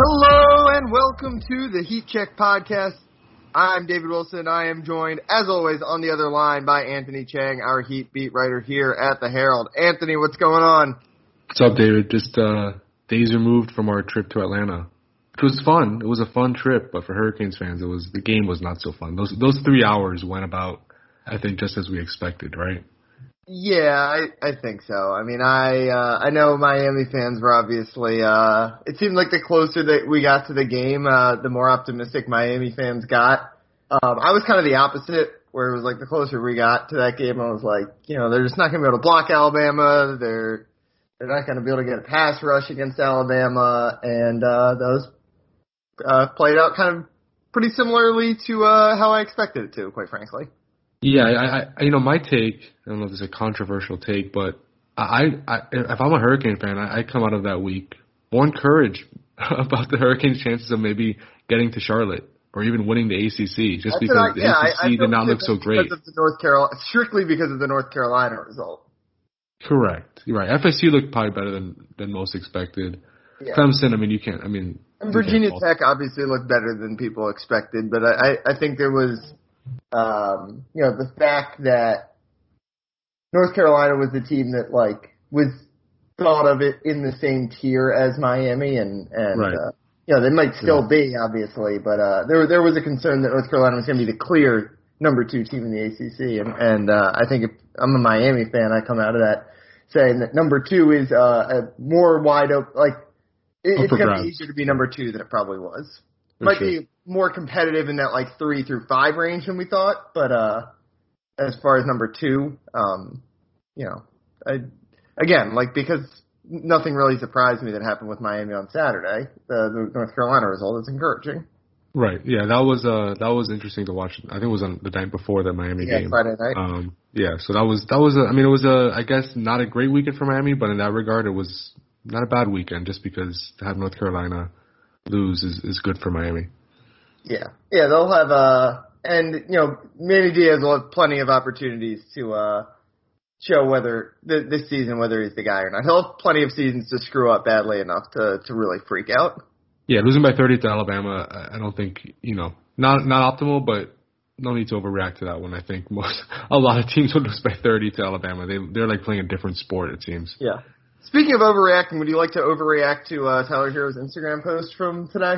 Hello and welcome to the Heat Check podcast. I'm David Wilson. I am joined, as always, on the other line by Anthony Chang, our Heat beat writer here at the Herald. Anthony, what's going on? What's up, David? Just uh, days removed from our trip to Atlanta. It was fun. It was a fun trip, but for Hurricanes fans, it was the game was not so fun. Those those three hours went about, I think, just as we expected, right? Yeah, I, I think so. I mean, I uh, I know Miami fans were obviously. Uh, it seemed like the closer that we got to the game, uh, the more optimistic Miami fans got. Um, I was kind of the opposite, where it was like the closer we got to that game, I was like, you know, they're just not going to be able to block Alabama. They're they're not going to be able to get a pass rush against Alabama, and uh, those uh, played out kind of pretty similarly to uh, how I expected it to, quite frankly. Yeah, I, I, you know, my take. I don't know if it's a controversial take, but I, I, if I'm a Hurricane fan, I, I come out of that week more encouraged about the Hurricanes' chances of maybe getting to Charlotte or even winning the ACC, just That's because I- the yeah, ACC I did not look so great. Because of the North Carolina, strictly because of the North Carolina result. Correct. You're right. FSU looked probably better than than most expected. Yeah. Clemson, I mean, you can't. I mean, And Virginia Tech obviously looked better than people expected, but I, I I think there was, um, you know, the fact that North Carolina was the team that like was thought of it in the same tier as Miami, and and Right. uh, you know they might still be obviously, but uh, there there was a concern that North Carolina was going to be the clear number two team in the ACC, and and uh, I think if I'm a Miami fan, I come out of that saying that number two is uh, a more wide open like it, it's going to be easier to be number two than it probably was. Might sure. be more competitive in that like three through five range than we thought, but uh, as far as number two, um, you know, I, again, like because nothing really surprised me that happened with Miami on Saturday. The, the North Carolina result is encouraging. Right. Yeah, that was uh that was interesting to watch. I think it was on the night before the Miami Yeah, game. Friday night. Um yeah, so that was that was a, I mean it was a I guess not a great weekend for Miami, but in that regard it was not a bad weekend just because to have North Carolina lose is is good for Miami. Yeah, yeah, they'll have uh, and you know, Manny Diaz will have plenty of opportunities to uh show whether th- this season whether he's the guy or not. He'll have plenty of seasons to screw up badly enough to to really freak out. Yeah, losing by 30 to Alabama, I- don't think, you know, not not optimal, but no need to overreact to that one. I think most a lot of teams would lose by 30 to Alabama. They they're like playing a different sport it seems. Yeah. Speaking of overreacting, would you like to overreact to uh, Tyler Herro's Instagram post from today?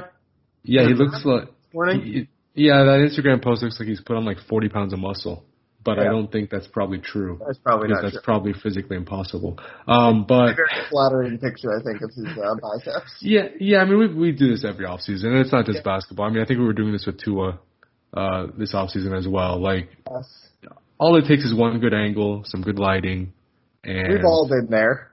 Yeah, he looks like Morning. he- yeah, that Instagram post looks like he's put on like 40 pounds of muscle, but I don't think that's probably true. That's probably not that's true. probably physically impossible. Um, but A very flattering picture, I think, of his uh, biceps. yeah, yeah. I mean, we we do this every offseason, and it's not just basketball. I mean, I think we were doing this with Tua uh, this offseason as well. Like, Yes. all it takes is one good angle, some good lighting, and We've all been there.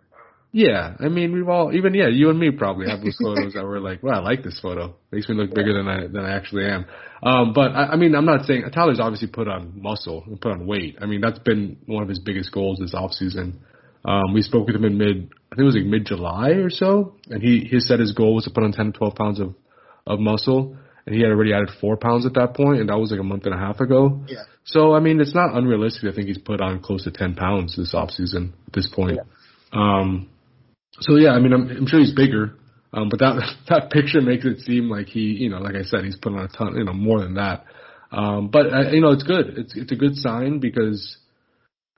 Yeah. I mean, we've all even yeah, you and me probably have those photos that were like, well, I like this photo. Makes me look bigger than I than I actually am. Um, but I, I mean, I'm not saying Tyler's obviously put on muscle and put on weight. I mean, that's been one of his biggest goals this offseason. Um, we spoke with him in mid, I think it was like mid July or so, and he he said his goal was to put on 10 to 12 pounds of of muscle, and he had already added four pounds at that point, and that was like a month and a half ago. Yeah. So I mean, it's not unrealistic. I think he's put on close to 10 pounds this offseason at this point. Yeah. Um, so yeah, I mean, I'm, I'm sure he's bigger, um, but that that picture makes it seem like he, you know, like I said, he's put on a ton, you know, more than that. Um, but uh, you know, it's good. It's it's a good sign because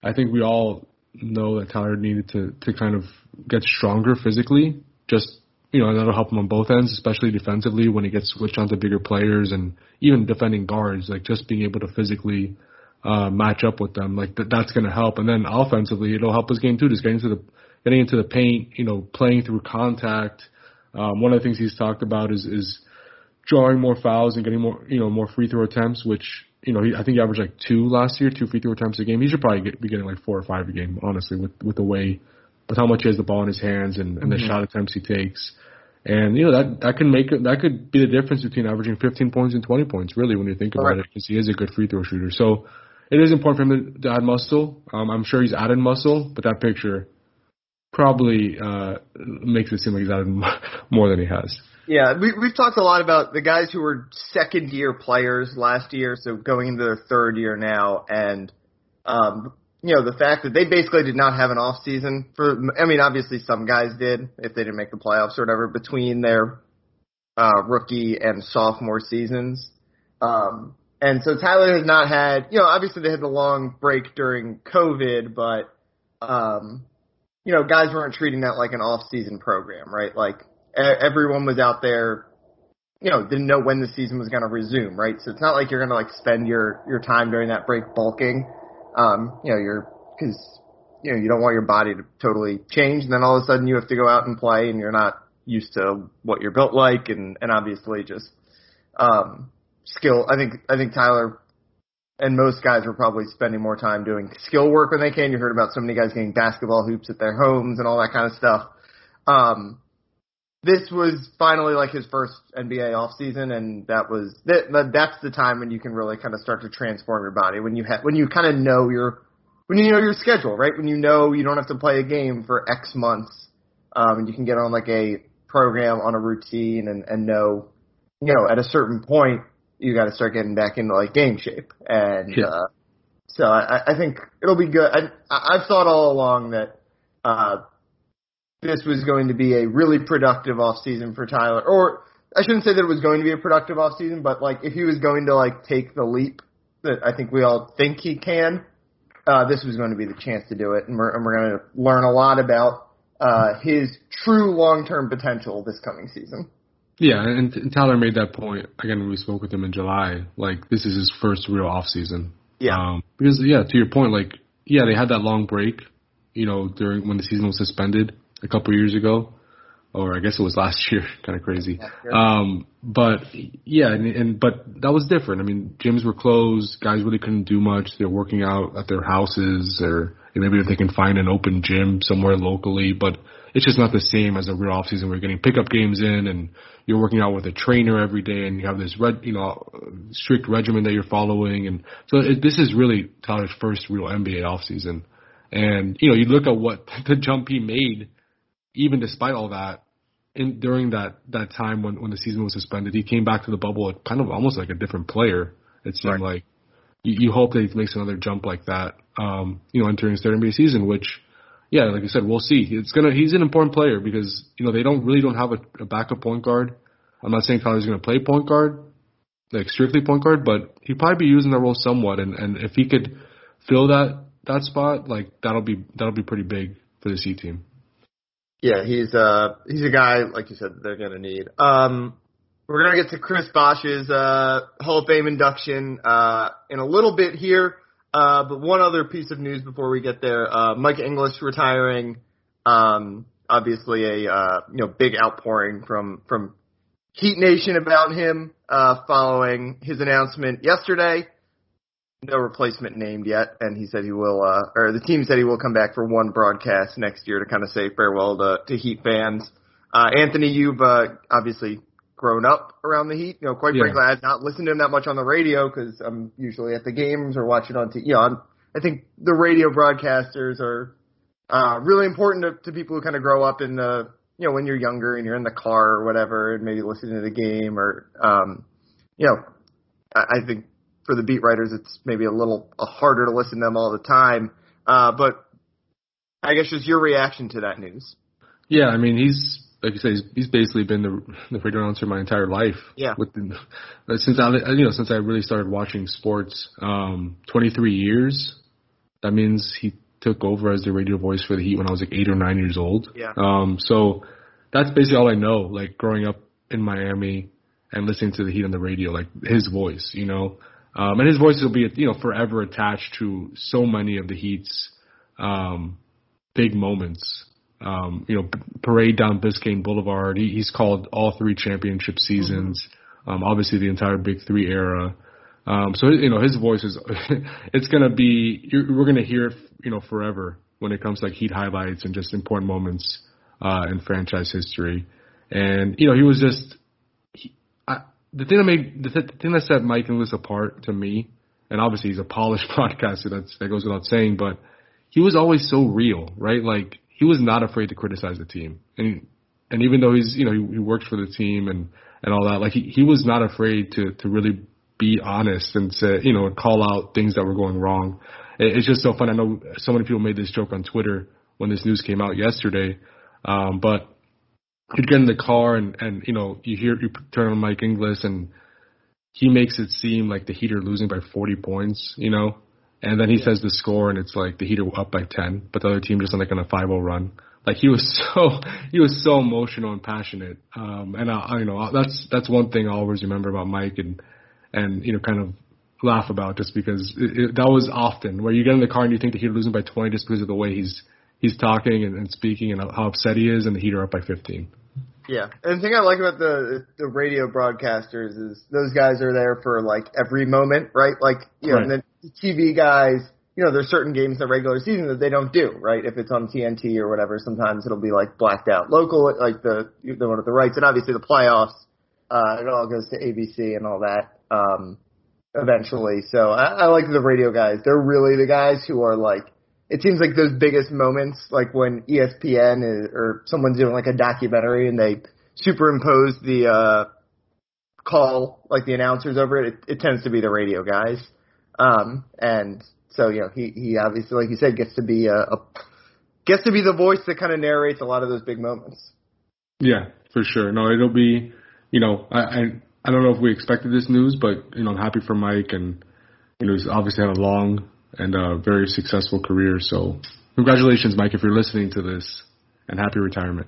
I think we all know that Tyler needed to to kind of get stronger physically. Just you know, that'll help him on both ends, especially defensively when he gets switched onto bigger players and even defending guards. Like just being able to physically uh, match up with them, like that, that's going to help. And then offensively, it'll help his game too. Just getting to the getting into the paint, you know, playing through contact. Um, one of the things he's talked about is is drawing more fouls and getting more, you know, more free throw attempts. Which you know, he, I think he averaged like two last year, two free throw attempts a game. He should probably get, be getting like four or five a game, honestly, with with the way, with how much he has the ball in his hands and, and the shot attempts he takes. And you know that that can make it, that could be the difference between averaging 15 points and 20 points, really, when you think about Correct. it, because he is a good free throw shooter. So it is important for him to, to add muscle. Um, I'm sure he's added muscle, but that picture probably uh, makes it seem like he's added more than he has. Yeah, we, we've talked a lot about the guys who were second year players last year, so going into their third year now, and um, you know the fact that they basically did not have an off season for. I mean, obviously some guys did if they didn't make the playoffs or whatever between their uh, rookie and sophomore seasons. Um, and so Tyler has not had, you know, obviously they had the long break during COVID, but, um, you know, guys weren't treating that like an off-season program, right? Like everyone was out there, you know, didn't know when the season was going to resume, right? So it's not like you're going to like spend your your time during that break bulking. Um, you know, you're because you know you don't want your body to totally change, and then all of a sudden you have to go out and play, and you're not used to what you're built like, and and obviously just um, skill. I think I think Tyler and most guys were probably spending more time doing skill work when they can. You heard about so many guys getting basketball hoops at their homes and all that kind of stuff. Um, this was finally like his first NBA off season, and that was that, that's the time when you can really kind of start to transform your body when you have when you kind of know your when you know your schedule, right? When you know you don't have to play a game for X months, um, and you can get on like a program on a routine and and know, you know, at a certain point you got to start getting back into like game shape, and yeah. uh, so I, I think it'll be good. I, I've thought all along that uh, this was going to be a really productive off season for Tyler, or I shouldn't say that it was going to be a productive off season, but like if he was going to like take the leap that I think we all think he can, uh, this was going to be the chance to do it, and we're and we're going to learn a lot about uh, his true long term potential this coming season. Yeah, and, and Tyler made that point again when we spoke with him in July. Like this is his first real off season. Yeah. Um, because yeah, to your point, like yeah, they had that long break, you know, during when the season was suspended a couple years ago, or I guess it was last year. kind of crazy. Um, but yeah, and, and but that was different. I mean, gyms were closed. Guys really couldn't do much. They're working out at their houses, or maybe if they can find an open gym somewhere locally, but it's just not the same as a real off season where you're getting pickup games in and you're working out with a trainer every day and you have this red, you know, strict regimen that you're following. And so it, this is really Tyler's first real NBA off season. And, you know, you look at what the jump he made, even despite all that, in during that, that time when, when the season was suspended, he came back to the bubble kind of almost like a different player. It seemed right. like you, you hope that he makes another jump like that, um, you know, entering his third NBA season, which, yeah, like I said, we'll see. It's gonna he's an important player because you know they don't really don't have a, a backup point guard. I'm not saying Tyler's gonna play point guard, like strictly point guard, but he'd probably be using that role somewhat. And and if he could fill that that spot, like that'll be that'll be pretty big for the C team. Yeah, he's uh he's a guy like you said they're gonna need. Um, we're gonna get to Chris Bosh's uh Hall of Fame induction uh in a little bit here. Uh, but one other piece of news before we get there, uh, Mike Inglis retiring. Um, obviously a, uh, you know, big outpouring from, from Heat Nation about him, uh, following his announcement yesterday. No replacement named yet, and he said he will, uh, or the team said he will come back for one broadcast next year to kind of say farewell to, to Heat fans. Uh, Anthony, you've, uh, obviously grown up around the Heat. You know, quite yeah. frankly, I've not listened to him that much on the radio because I'm usually at the games or watching on TV. You know, I'm, I think the radio broadcasters are uh, really important to, to people who kind of grow up in the, you know, when you're younger and you're in the car or whatever, and maybe listening to the game or, um, you know, I, I think for the beat writers, it's maybe a little uh, harder to listen to them all the time. Uh, but I guess just your reaction to that news. Yeah, I mean, he's like you say, he's, he's basically been the the radio announcer my entire life. Yeah. With the, since I you know since I really started watching sports, um, 23 years. That means he took over as the radio voice for the Heat when I was like eight or nine years old. Yeah. Um, so that's basically all I know. Like growing up in Miami and listening to the Heat on the radio, like his voice, you know. Um, and his voice will be, you know, forever attached to so many of the Heat's um, big moments um, you know, parade down Biscayne Boulevard. He, he's called all three championship seasons. Mm-hmm. Um, obviously the entire Big Three era. Um, so you know his voice is it's gonna be you're, we're gonna hear it you know forever when it comes to like Heat highlights and just important moments uh, in franchise history. And you know he was just he, I, the thing that made the, th- the thing that set Mike Inglis apart to me, and obviously he's a polished broadcaster that's that goes without saying, but he was always so real, right? Like he was not afraid to criticize the team. And and even though he's you know he, he for the team and and all that, like he he was not afraid to to really be honest and say you know call out things that were going wrong. It, it's just so fun. I know so many people made this joke on Twitter when this news came out yesterday, um, but you'd get in the car and and you know you hear you turn on Mike Inglis and he makes it seem like the Heat are losing by 40 points, you know, and then he says the score and it's like the Heat are up by 10, but the other team just like on a 5-0 run. Like he was so he was so emotional and passionate, um, and I, I you know that's that's one thing I always remember about Mike and and you know kind of laugh about just because it, it, that was often where you get in the car and you think the Heat are losing by 20 just because of the way he's he's talking and, and speaking and how upset he is, and the Heat are up by 15. Yeah, and the thing I like about the the radio broadcasters is those guys are there for like every moment, right? Like you know, right. and the TV guys, you know, there's certain games in the regular season that they don't do, right? If it's on TNT or whatever, sometimes it'll be like blacked out local, like the the one with the rights, and obviously the playoffs, uh, it all goes to ABC and all that. Um, eventually, so I, I like the radio guys. They're really the guys who are like it seems like those biggest moments, like when ESPN is, or someone's doing like a documentary and they superimpose the uh, call, like the announcers over it, it, it tends to be the radio guys. Um, and so you know, he he obviously, like you said, gets to be a, a gets to be the voice that kind of narrates a lot of those big moments. Yeah, for sure. No, it'll be, you know, I I, I don't know if we expected this news, but you know, I'm happy for Mike and you know, he's obviously had a long and a very successful career. So congratulations, Mike, if you're listening to this, and happy retirement.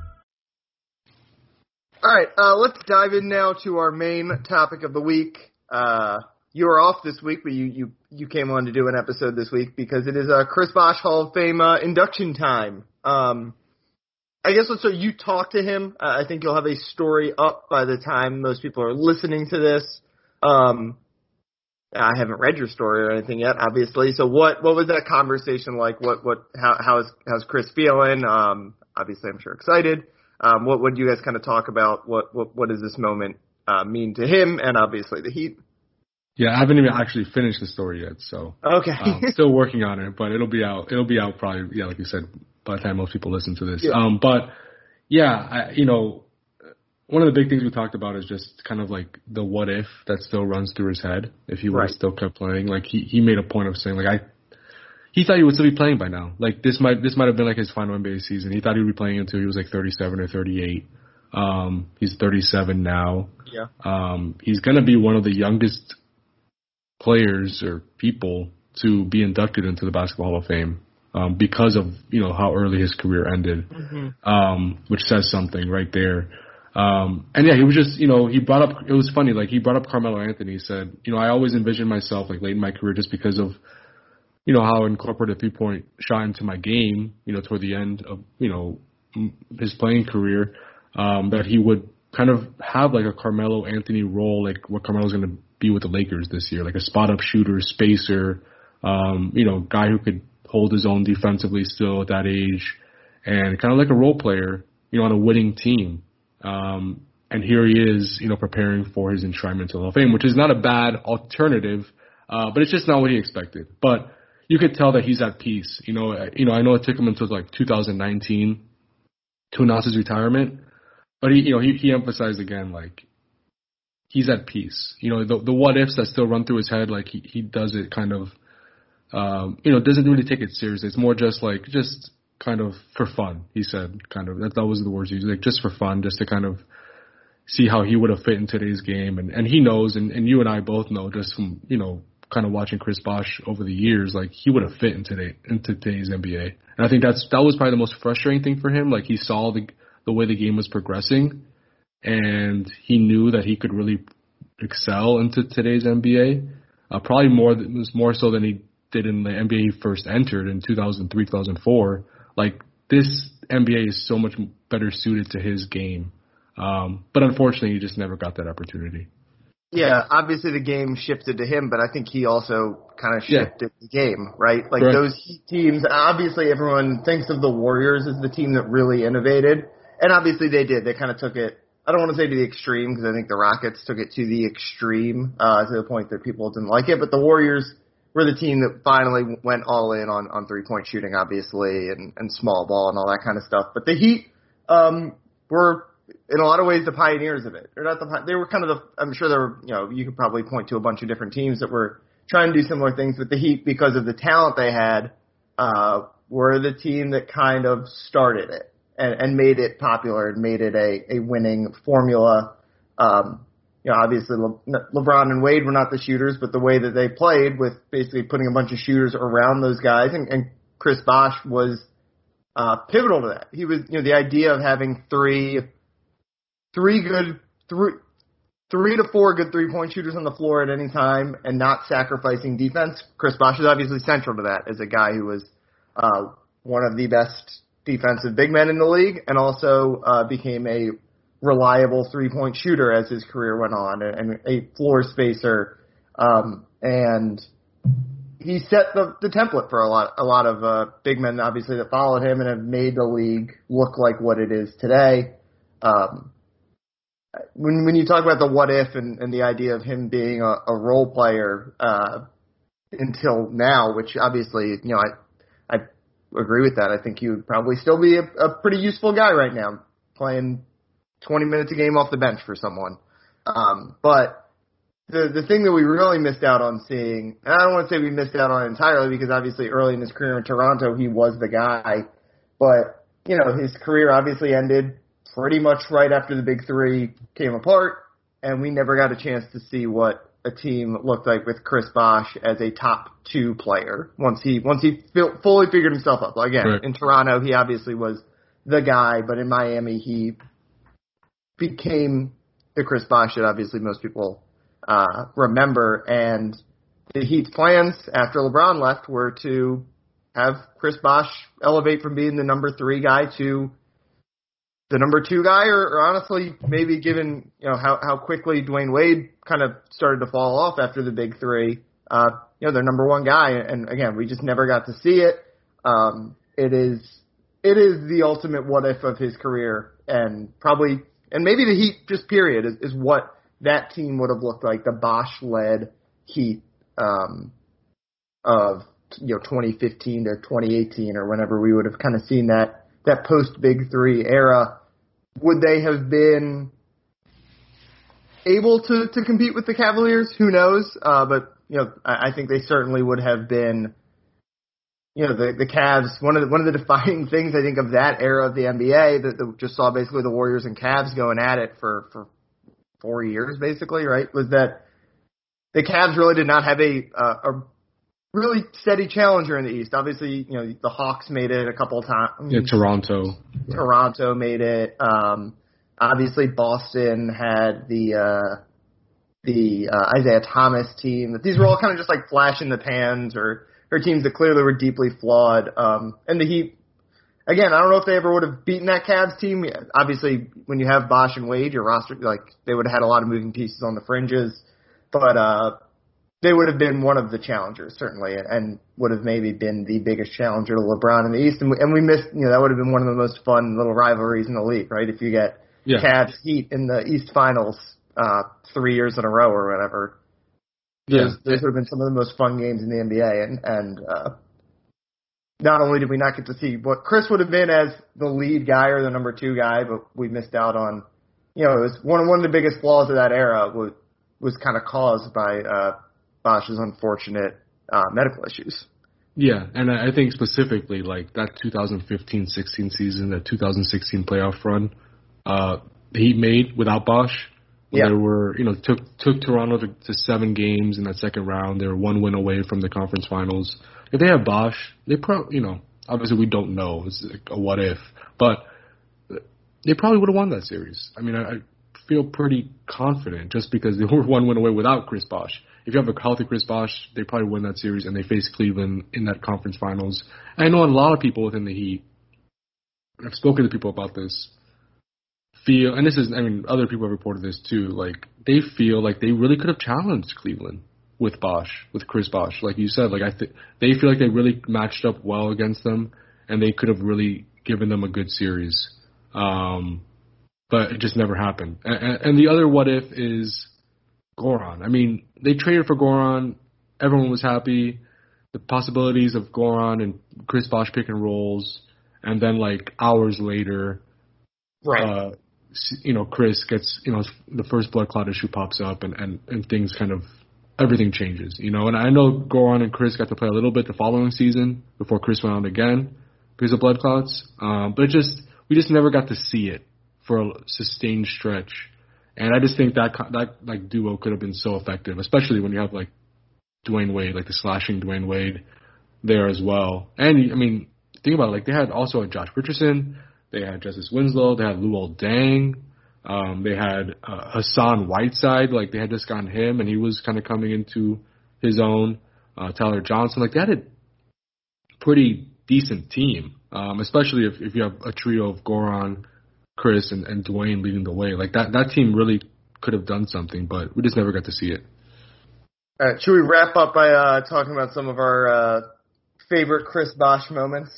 All right, uh, let's dive in now to our main topic of the week. Uh, you were off this week, but you, you, you came on to do an episode this week because it is uh, Chris Bosh Hall of Fame uh, induction time. Um, I guess so. You talked to him. Uh, I think you'll have a story up by the time most people are listening to this. Um, I haven't read your story or anything yet, obviously. So what what was that conversation like? What what how how's how's Chris feeling? Um, obviously, I'm sure excited. Um, what would you guys kind of talk about? What what what does this moment uh, mean to him and obviously the Heat? Yeah, I haven't even actually finished the story yet, so okay, um, still working on it, but it'll be out. It'll be out probably yeah, like you said, by the time most people listen to this. Yeah. Um, but yeah, I, you know, one of the big things we talked about is just kind of like the what if that still runs through his head if he would right. have still kept playing. Like he he made a point of saying like I he thought he would still be playing by now. Like this might this might have been like his final NBA season. He thought he would be playing until he was like 37 or 38. Um, he's 37 now. Yeah. Um, he's gonna be one of the youngest players or people to be inducted into the Basketball Hall of Fame. Um, because of you know how early his career ended, mm-hmm. um, which says something right there. Um, and yeah, he was just, you know, he brought up, it was funny, like he brought up Carmelo Anthony. He said, you know, I always envisioned myself like late in my career just because of, you know, how I incorporated a three point shot into my game, you know, toward the end of, you know, his playing career, um, that he would kind of have like a Carmelo Anthony role, like what Carmelo's going to be with the Lakers this year, like a spot up shooter, spacer, um, you know, guy who could hold his own defensively still at that age and kind of like a role player, you know, on a winning team. Um, and here he is, you know, preparing for his enshrinement to the Hall of Fame, which is not a bad alternative, uh, but it's just not what he expected. But you could tell that he's at peace. You know, you know, I know it took him until like 2019 to announce his retirement, but he, you know, he, he emphasized again like he's at peace. You know, the the what ifs that still run through his head, like he he does it kind of, um, you know, doesn't really take it seriously. It's more just like just kind of for fun. He said, kind of that that was the words he used, like just for fun, just to kind of see how he would have fit in today's game. And and he knows, and and you and I both know, just from you know kind of watching Chris Bosh over the years, like he would have fit in today into today's NBA. And I think that's that was probably the most frustrating thing for him. Like he saw the the way the game was progressing, and he knew that he could really excel into today's NBA. Uh, probably more more so than he did in the NBA he first entered in 2003 2004 like this NBA is so much better suited to his game. Um, but unfortunately, he just never got that opportunity. Yeah, obviously the game shifted to him, but I think he also kind of Yeah. shifted the game, right? Like Correct. those teams, obviously everyone thinks of the Warriors as the team that really innovated, and obviously they did. They kind of took it. I don't want to say to the extreme because I think the Rockets took it to the extreme uh, to the point that people didn't like it, but the Warriors were the team that finally went all in on on three point shooting, obviously, and and small ball and all that kind of stuff. But the Heat um, were in a lot of ways the pioneers of it. They're not the they were kind of the I'm sure there were you know you could probably point to a bunch of different teams that were trying to do similar things with the Heat because of the talent they had. Uh, were the team that kind of started it and, and made it popular and made it a a winning formula. Um, you know, obviously Le- LeBron and Wade were not the shooters, but the way that they played with basically putting a bunch of shooters around those guys, and, and Chris Bosh was uh, pivotal to that. He was, you know, the idea of having three, three good, three, three to four good three point shooters on the floor at any time, and not sacrificing defense. Chris Bosh is obviously central to that as a guy who was uh, one of the best defensive big men in the league, and also uh, became a reliable three point shooter as his career went on, and, a floor spacer. Um, and he set the, the template for a lot a lot of uh, big men, obviously that followed him and have made the league look like what it is today. Um, when when you talk about the what if and, and the idea of him being a, a role player uh, until now, which obviously you know I I agree with that. I think he would probably still be a, a pretty useful guy right now, playing 20 minutes a game off the bench for someone. Um, but the the thing that we really missed out on seeing, and I don't want to say we missed out on entirely because obviously early in his career in Toronto he was the guy, but you know his career obviously ended pretty much right after the big three came apart, and we never got a chance to see what a team looked like with Chris Bosh as a top two player once he once he fil- fully figured himself up. Again, Right. in Toronto he obviously was the guy, but in Miami he became the Chris Bosh that obviously most people uh, remember. And the Heat's plans after LeBron left were to have Chris Bosh elevate from being the number three guy to the number two guy, or, or honestly, maybe given you know how how quickly Dwyane Wade kind of started to fall off after the big three, uh, you know, their number one guy. And again, we just never got to see it. Um, it is it is the ultimate what if of his career, and probably and maybe the Heat just period is, is what that team would have looked like the Bosh led Heat um, of you know 2015 to 2018 or whenever we would have kind of seen that that post Big Three era. Would they have been able to to compete with the Cavaliers? Who knows? Uh, but you know, I, I think they certainly would have been. You know, the the Cavs. One of the one of the defining things I think of that era of the NBA that, that just saw basically the Warriors and Cavs going at it for for four years, basically, right? Was that the Cavs really did not have a uh, a really steady challenger in the East. Obviously, you know the Hawks made it a couple of times. Yeah, Toronto. Toronto made it. Um, obviously, Boston had the uh, the uh, Isaiah Thomas team. These were all kind of just like flash in the pans or or teams that clearly were deeply flawed. Um, and the Heat, again, I don't know if they ever would have beaten that Cavs team. Obviously, when you have Bosh and Wade, your roster like they would have had a lot of moving pieces on the fringes, but uh, they would have been one of the challengers certainly, and would have maybe been the biggest challenger to LeBron in the East. And we, and we missed, you know, that would have been one of the most fun little rivalries in the league, right? If you get Yeah. Cavs Heat in the East Finals uh, three years in a row or whatever. Yeah. Those, those would have been some of the most fun games in the NBA, and and uh, not only did we not get to see what Chris would have been as the lead guy or the number two guy, but we missed out on, you know, it was one one of the biggest flaws of that era was was kind of caused by uh, Bosh's unfortunate uh, medical issues. Yeah, and I think specifically like that 2015-16 season, that 2016 playoff run, uh, he made without Bosh. Yeah. There were, you know, took took Toronto to, to seven games in that second round. They were one win away from the conference finals. If they had Bosh, they probably, you know, obviously we don't know. It's like a what if, but they probably would have won that series. I mean, I, I feel pretty confident just because they were one win away without Chris Bosh. If you have a healthy Chris Bosh, they probably win that series and they face Cleveland in that conference finals. I know a lot of people within the Heat. I've spoken to people about this. feel, and this is, I mean, other people have reported this too. Like they feel like they really could have challenged Cleveland with Bosh, with Chris Bosh. Like you said, like I think they feel like they really matched up well against them, and they could have really given them a good series. Um, but it just never happened. And, and the other what if is Goran. I mean, they traded for Goran. Everyone was happy. The possibilities of Goran and Chris Bosh picking roles, and then like hours later, Right. uh, you know, Chris gets, you know, the first blood clot issue pops up and, and, and things kind of, everything changes, you know, and I know Goran and Chris got to play a little bit the following season before Chris went out again because of blood clots. Um, but it just, we just never got to see it for a sustained stretch. And I just think that, that like duo could have been so effective, especially when you have like Dwyane Wade, like the slashing Dwyane Wade there as well. And I mean, think about it, like they had also Josh Richardson, they had Justice Winslow, they had Luol Deng, um, they had uh, Hassan Whiteside, like they had just gotten him and he was kind of coming into his own. Uh, Tyler Johnson, like they had a pretty decent team, um, especially if, if you have a trio of Goran, Chris, and, and Dwyane leading the way. Like that, that team really could have done something, but we just never got to see it. All right, should we wrap up by uh, talking about some of our uh, favorite Chris Bosh moments?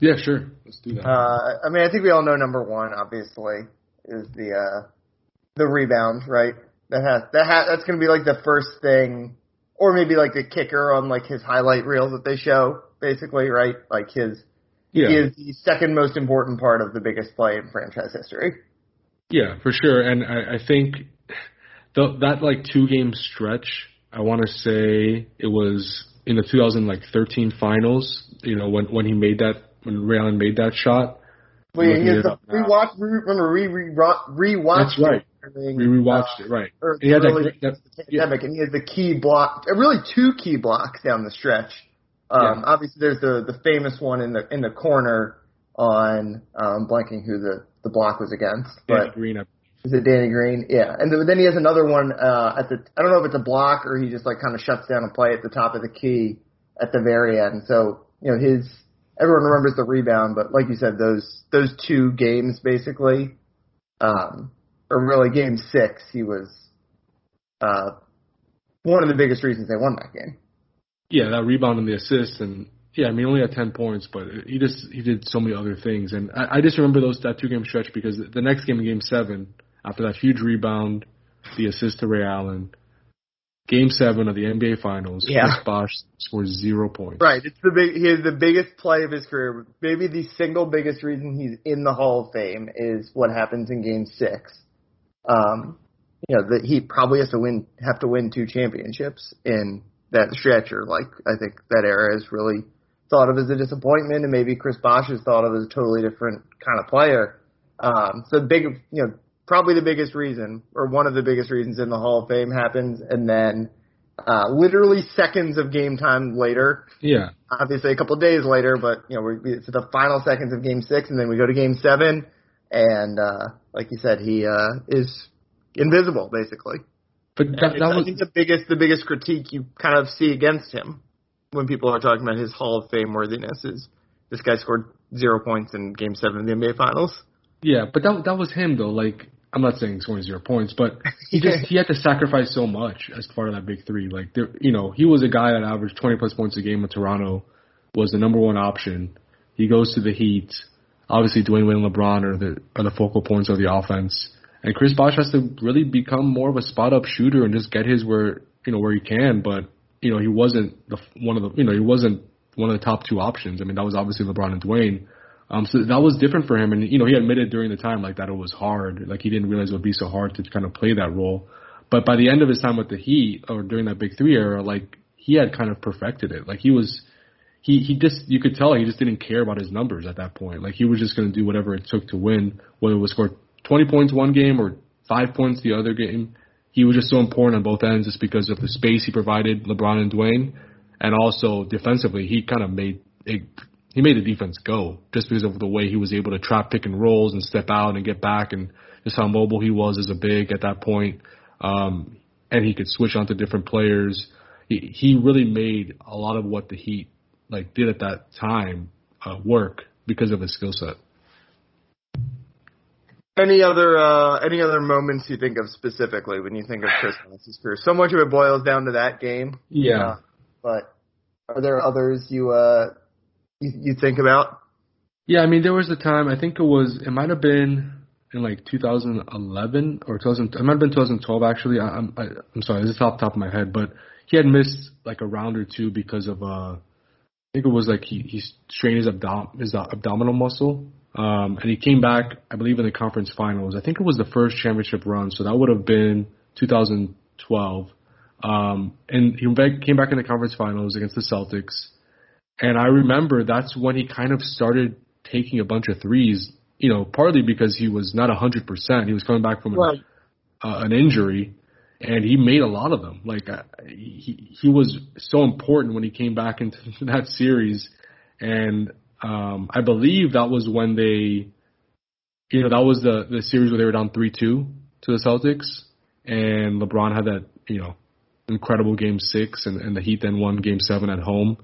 Yeah, sure. Let's do that. Uh, I mean, I think we all know number one, obviously, is the uh, the rebound, right? That has that ha- that's going to be like the first thing, or maybe like the kicker on like his highlight reels that they show, basically, right? Like his yeah. he is the second most important part of the biggest play in franchise history. Yeah, for sure. And I, I think the, that like two game stretch, I want to say it was in the 2013 finals. You know when when he made that when Ray Allen made that shot. Wait, Looking he has the rewatch. Remember, we re, rewatched. That's right. it We rewatched uh, it, right? or He had that that- the pandemic, and he has the key block, really two key blocks down the stretch. Um, Yeah. Obviously, there's the the famous one in the in the corner on um, blanking who the the block was against, Danny but Green. Is it Danny Green? Yeah, and then he has another one uh, at the I don't know if it's a block or he just like kind of shuts down a play at the top of the key at the very end. So you know his everyone remembers the rebound, but like you said, those those two games basically, um, or really game six, he was uh, one of the biggest reasons they won that game. Yeah, that rebound and the assist, and yeah, I mean, only had ten points, but he just he did so many other things, and I, I just remember those that two game stretch because the next game, Game Seven, after that huge rebound, the assist to Ray Allen, Game Seven of the NBA Finals, Yeah. Chris Bosh scores zero points. Right, it's the big he has the biggest play of his career. Maybe the single biggest reason he's in the Hall of Fame is what happens in Game Six. Um, you know that he probably has to win, have to win two championships in that stretch, or like I think that era is really thought of as a disappointment, and maybe Chris Bosh is thought of as a totally different kind of player. Um, so big, you know, probably the biggest reason, or one of the biggest reasons in the Hall of Fame happens, and then uh, literally seconds of game time later, Yeah, obviously a couple of days later, but you know, we're, it's the final seconds of Game Six, and then we go to Game Seven, and uh, like you said, he uh, is invisible basically. But that, that I was think the biggest the biggest critique you kind of see against him when people are talking about his Hall of Fame worthiness is this guy scored zero points in Game Seven of the NBA Finals. Yeah, but that that was him though. Like I'm not saying scoring zero points, but he just he had to sacrifice so much as part of that big three. Like there, you know, he was a guy that averaged 20 plus points a game in Toronto, was the number one option. He goes to the Heat. Obviously, Dwyane Wade and LeBron are the are the focal points of the offense, and Chris Bosh has to really become more of a spot up shooter and just get his where you know where he can. But you know, he wasn't the one of the you know he wasn't one of the top two options. I mean, that was obviously LeBron and Dwyane. Um, so that was different for him, and you know he admitted during the time like that it was hard, like he didn't realize it would be so hard to kind of play that role. But by the end of his time with the Heat, or during that Big Three era, like he had kind of perfected it. Like he was, he he just you could tell he just didn't care about his numbers at that point. Like he was just going to do whatever it took to win, whether it was score 20 points one game or five points the other game. He was just so important on both ends, just because of the space he provided LeBron and Dwyane, and also defensively he kind of made it he made the defense go just because of the way he was able to trap pick and rolls and step out and get back and just how mobile he was as a big at that point. Um, and he could switch onto different players. He, he really made a lot of what the Heat like did at that time uh, work because of his skill set. Any other uh, any other moments you think of specifically when you think of Chris Bosh's career? So much of it boils down to that game. Yeah. Uh, but are there others you uh you, you think about? Yeah, I mean, there was a time, I think it was, it might have been in like 2011 or 2000, it might have been 2012 actually. I, I'm, I, I'm sorry, this is off the top of my head, but he had missed like a round or two because of, uh, I think it was like he, he strained his, abdom- his abdominal muscle. Um, and he came back, I believe, in the conference finals. I think it was the first championship run, so that would have been 2012. Um, and he came back in the conference finals against the Celtics. And I remember that's when he kind of started taking a bunch of threes, you know, partly because he was not 100%. He was coming back from Right. a, uh, an injury, and he made a lot of them. Like, uh, he, he was so important when he came back into that series. And um, I believe that was when they, you know, that was the, the series where they were down 3 2 to the Celtics, and LeBron had that, you know, incredible game six, and, and the Heat then won game seven at home.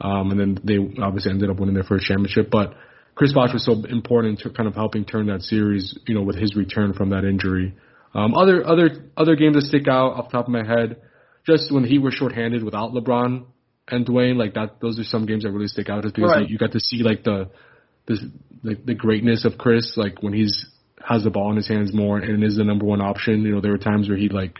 Um, and then they obviously ended up winning their first championship. But Chris Bosh was so important to kind of helping turn that series, you know, with his return from that injury. Um, other other other games that stick out off the top of my head, just when he was shorthanded without LeBron and Dwyane, like that. Those are some games that really stick out, because Right. like, you got to see like the the the, the greatness of Chris, like when he's has the ball in his hands more and is the number one option. You know, there were times where he like,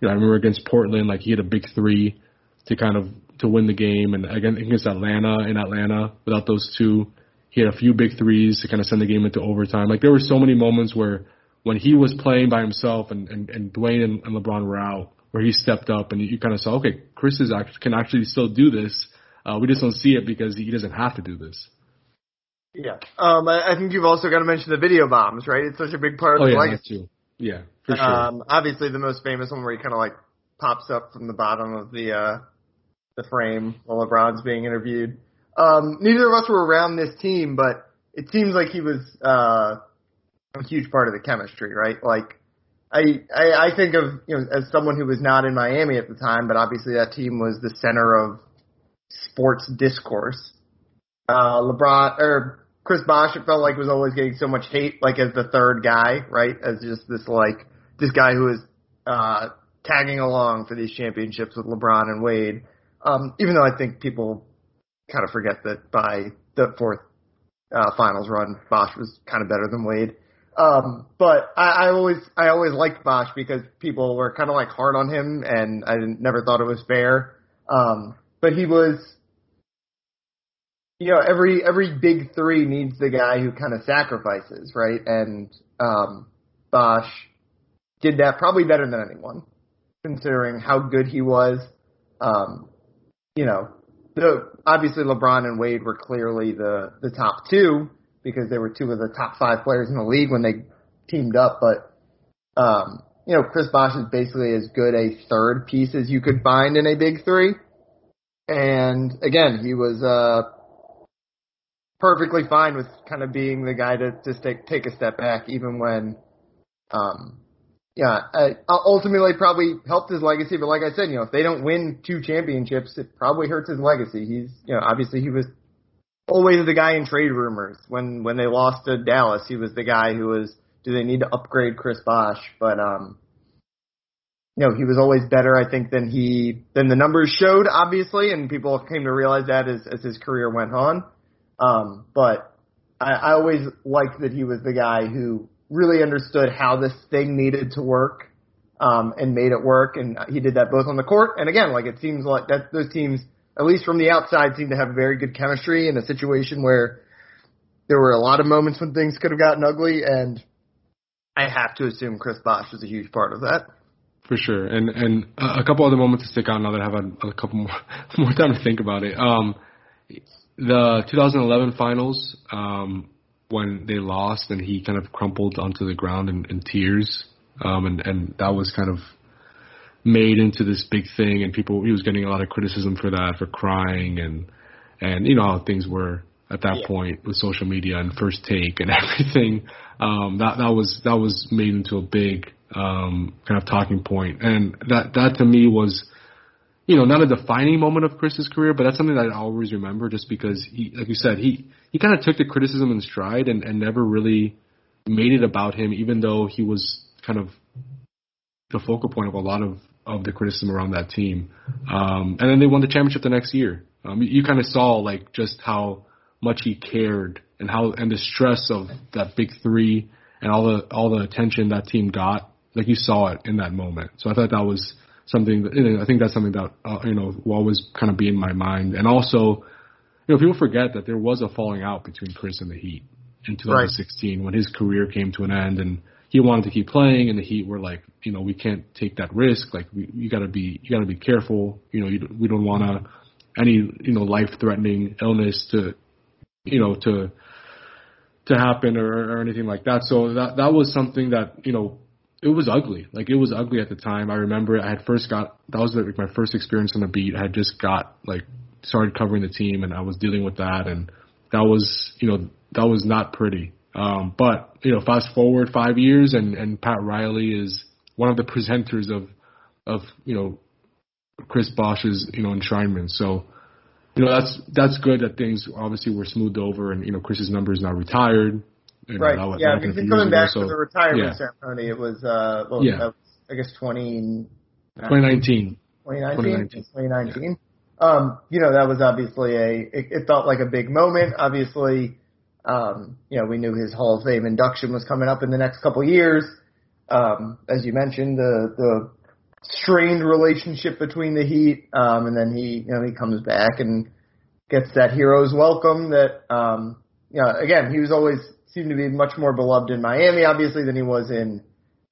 you know, I remember against Portland, like he had a big three to kind of to win the game, and again against Atlanta in Atlanta, without those two, he had a few big threes to kind of send the game into overtime. Like there were so many moments where when he was playing by himself and and, and Dwyane and, and LeBron were out, where he stepped up and you, kind of saw, okay, Chris is actually can actually still do this. Uh, we just don't see it because he doesn't have to do this. Yeah. Um, I, I think you've also got to mention the video bombs, right? It's such a big part of Oh his yeah, legacy. too. Yeah, for sure. Um, obviously the most famous one where he kind of like pops up from the bottom of the uh, the frame while LeBron's being interviewed. Um, neither of us were around this team, but it seems like he was uh, a huge part of the chemistry, right? Like I, I I think of you know as someone who was not in Miami at the time, but obviously that team was the center of sports discourse. Uh, LeBron or Chris Bosh, it felt like was always getting so much hate, like as the third guy, right? As just this like this guy who is uh, tagging along for these championships with LeBron and Wade. Um, even though I think people kind of forget that by the fourth uh, finals run, Bosh was kind of better than Wade. Um, but I, I always I always liked Bosh because people were kind of like hard on him, and I never thought it was fair. Um, but he was you know, every every big three needs the guy who kind of sacrifices, right? And um, Bosh did that probably better than anyone, considering how good he was. Um, you know, the, obviously LeBron and Wade were clearly the the top two because they were two of the top five players in the league when they teamed up. But um, you know, Chris Bosh is basically as good a third piece as you could find in a big three. And again, he was uh perfectly fine with kind of being the guy to just take take a step back, even when, um, yeah, uh, ultimately probably helped his legacy. But like I said, you know, if they don't win two championships, it probably hurts his legacy. He's, you know, obviously he was always the guy in trade rumors when when they lost to Dallas. He was the guy who was, do they need to upgrade Chris Bosh? But um. You know, he was always better, I think, than he than the numbers showed, obviously, and people came to realize that as as his career went on. Um, but I, I always liked that he was the guy who really understood how this thing needed to work um, and made it work, and he did that both on the court and again, like it seems like that those teams, at least from the outside, seem to have very good chemistry in a situation where there were a lot of moments when things could have gotten ugly, and I have to assume Chris Bosh was a huge part of that. For sure, and and a couple other moments to stick out now that I have a, a couple more more time to think about it. Um, the 2011 finals, um, when they lost and he kind of crumpled onto the ground in, in tears, um, and and that was kind of made into this big thing, and people he was getting a lot of criticism for that, for crying, and and you know how things were at that Yeah. point with social media and first take and everything. Um, that that was that was made into a big um, kind of talking point, and that that to me was you know, not a defining moment of Chris's career, but that's something that I always remember just because he, like you said, he, he kind of took the criticism in stride and, and never really made it about him, even though he was kind of the focal point of a lot of of the criticism around that team. Um, and then they won the championship the next year. Um, you, you kind of saw like just how much he cared and how and the stress of that big three and all the all the attention that team got. Like you saw it in that moment. So I thought that was something. That, you know, I think that's something that uh, you know will always kind of be in my mind. And also, you know, people forget that there was a falling out between Chris and the Heat in 2016 right. when his career came to an end and he wanted to keep playing and the Heat were like, you know, we can't take that risk. Like we, you gotta be, you gotta be careful. You know, you, we don't want to any, you know, life threatening illness to, you know, to, to happen or, or anything like that. So that, that was something that, you know, it was ugly. Like it was ugly at the time. I remember I had first got, that was like my first experience on the beat. I had just got like started covering the team and I was dealing with that and that was, you know, that was not pretty. Um, but you know, fast forward five years, and and Pat Riley is one of the presenters of of you know Chris Bosh's you know enshrinement. So you know that's that's good that things obviously were smoothed over, and you know Chris's number is now retired. You know, right. Yeah. I mean, coming back ago, to so, the retirement yeah. ceremony, it was uh, well, yeah. Was, I guess 20, 2019. 2019. 2019. 2019. Yeah. Um, you know, that was obviously a, it, it felt like a big moment. Obviously, um, you know, we knew his Hall of Fame induction was coming up in the next couple years. Um, as you mentioned, the the strained relationship between the Heat, um, and then he, you know, he comes back and gets that hero's welcome. That, um, you know, again, he was always seemed to be much more beloved in Miami, obviously, than he was in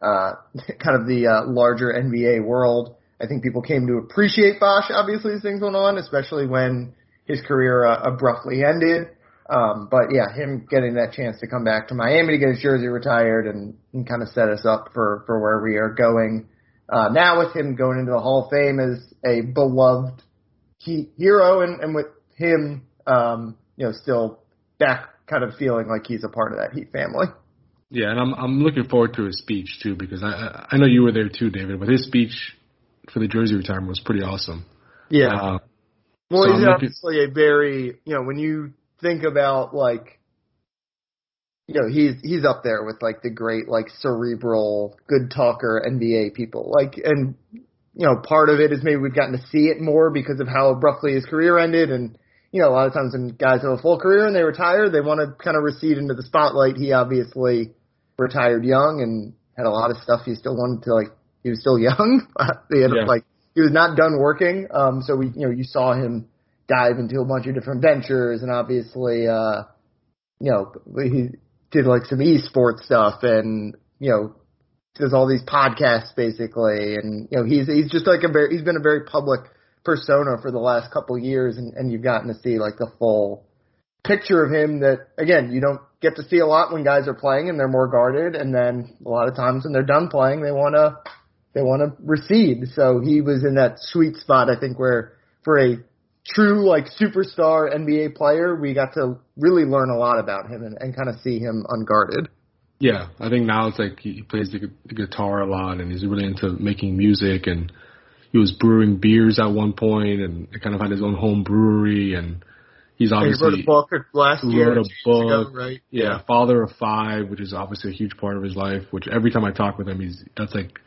uh, kind of the uh, larger NBA world. I think people came to appreciate Bosh, obviously, as things went on, especially when his career uh, abruptly ended. Um, but yeah, him getting that chance to come back to Miami to get his jersey retired and, and kind of set us up for, for where we are going. Uh, now with him going into the Hall of Fame as a beloved he, hero and, and with him, um, you know, still back kind of feeling like he's a part of that Heat family. Yeah, and I'm I'm looking forward to his speech too because I I know you were there too, David. But his speech for the jersey retirement was pretty awesome. Yeah. Uh, well, so he's I'm obviously looking, a very you know when you think about like you know, he's he's up there with like the great like cerebral good talker NBA people. Like and you know, part of it is maybe we've gotten to see it more because of how abruptly his career ended and you know, a lot of times when guys have a full career and they retire, they want to kind of recede into the spotlight. He obviously retired young and had a lot of stuff he still wanted to like he was still young. he had yeah. like he was not done working. Um so we you know, you saw him dive into a bunch of different ventures and obviously uh you know he did like some esports stuff and you know does all these podcasts basically. And you know he's he's just like a very he's been a very public persona for the last couple years and, and you've gotten to see like the full picture of him that again you don't get to see a lot when guys are playing and they're more guarded. And then a lot of times when they're done playing they want to they want to recede. So he was in that sweet spot I think where for a true like superstar NBA player, we got to really learn a lot about him and, and kind of see him unguarded. Yeah, I think now it's like he plays the, the guitar a lot and he's really into making music and he was brewing beers at one point and kind of had his own home brewery and he's obviously he wrote a book last year. Wrote a book, ago, right? Yeah, yeah, father of five, which is obviously a huge part of his life. Which every time I talk with him, he's that's like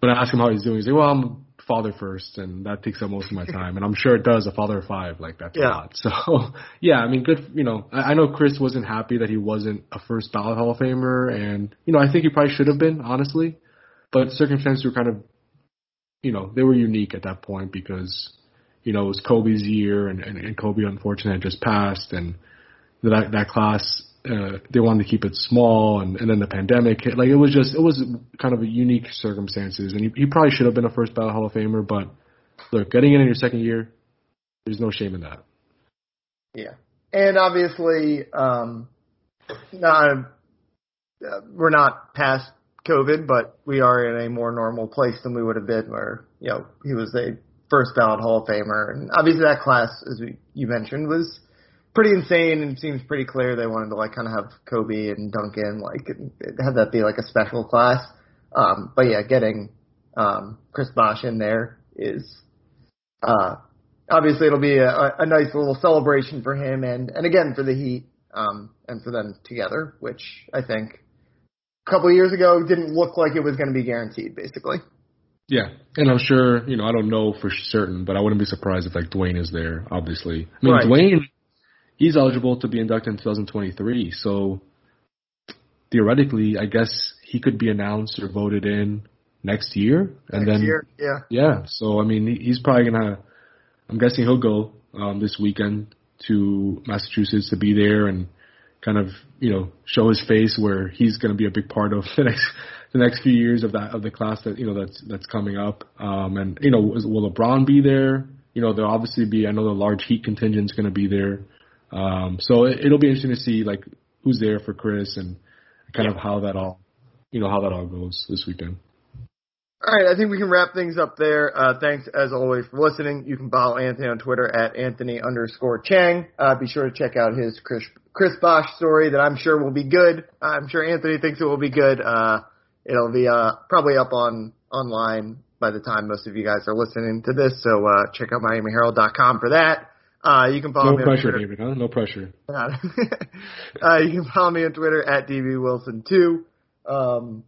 when I ask him how he's doing, he's like, "Well, I'm father first, and that takes up most of my time. And I'm sure it does. A father of five, like that's yeah. a lot. So yeah, I mean, good. You know, I, I know Chris wasn't happy that he wasn't a first ballot Hall of Famer, and you know, I think he probably should have been, honestly. But circumstances were kind of, you know, they were unique at that point because, you know, it was Kobe's year, and and, and Kobe unfortunately had just passed, and that that class uh, they wanted to keep it small, and, and then the pandemic hit. Like it was just, it was kind of a unique circumstances, and he, he probably should have been a first ballot Hall of Famer. But look, getting in in your second year, there's no shame in that. Yeah, and obviously, um, not uh, we're not past COVID, but we are in a more normal place than we would have been, where you know he was a first ballot Hall of Famer, and obviously that class, as we, you mentioned, was pretty insane and seems pretty clear they wanted to like kind of have Kobe and Duncan like have that be like a special class. Um, but yeah, getting um, Chris Bosh in there is uh, obviously it'll be a, a nice little celebration for him and and again for the Heat. um, and for them together, which I think a couple of years ago didn't look like it was going to be guaranteed, basically. Yeah, and I'm sure you know I don't know for certain, but I wouldn't be surprised if like Dwyane is there. Obviously, I mean Right. Dwyane, he's eligible to be inducted in 2023, so theoretically, I guess he could be announced or voted in next year, and Next then year, yeah. yeah. So I mean, he's probably gonna. I'm guessing he'll go um, this weekend to Massachusetts to be there and kind of you know show his face where he's going to be a big part of the next the next few years of that of the class that you know that's that's coming up. Um, and you know, will LeBron be there? You know, there'll obviously be. I know the large Heat contingent's going to be there. Um, so it, it'll be interesting to see like who's there for Chris and kind of how that all you know how that all goes this weekend. All right, I think we can wrap things up there. Uh, thanks as always for listening. You can follow Anthony on Twitter at Anthony underscore Chiang. Uh, be sure to check out his Chris, Chris Bosh story that I'm sure will be good. I'm sure Anthony thinks it will be good. Uh, it'll be, uh, probably up on, online by the time most of you guys are listening to this. So, uh, check out MiamiHerald.com for that. Uh, you can follow No me pressure, on Twitter. David. Huh? No pressure. uh, you can follow me on Twitter at dbwilson2. Um,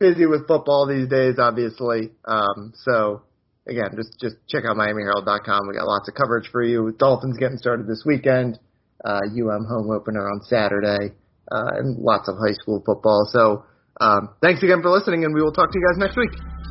busy with football these days, obviously. Um, so again, just just check out MiamiHerald.com. We got lots of coverage for you. Dolphins getting started this weekend. Uh, UM home opener on Saturday, uh, and lots of high school football. So um, thanks again for listening, and we will talk to you guys next week.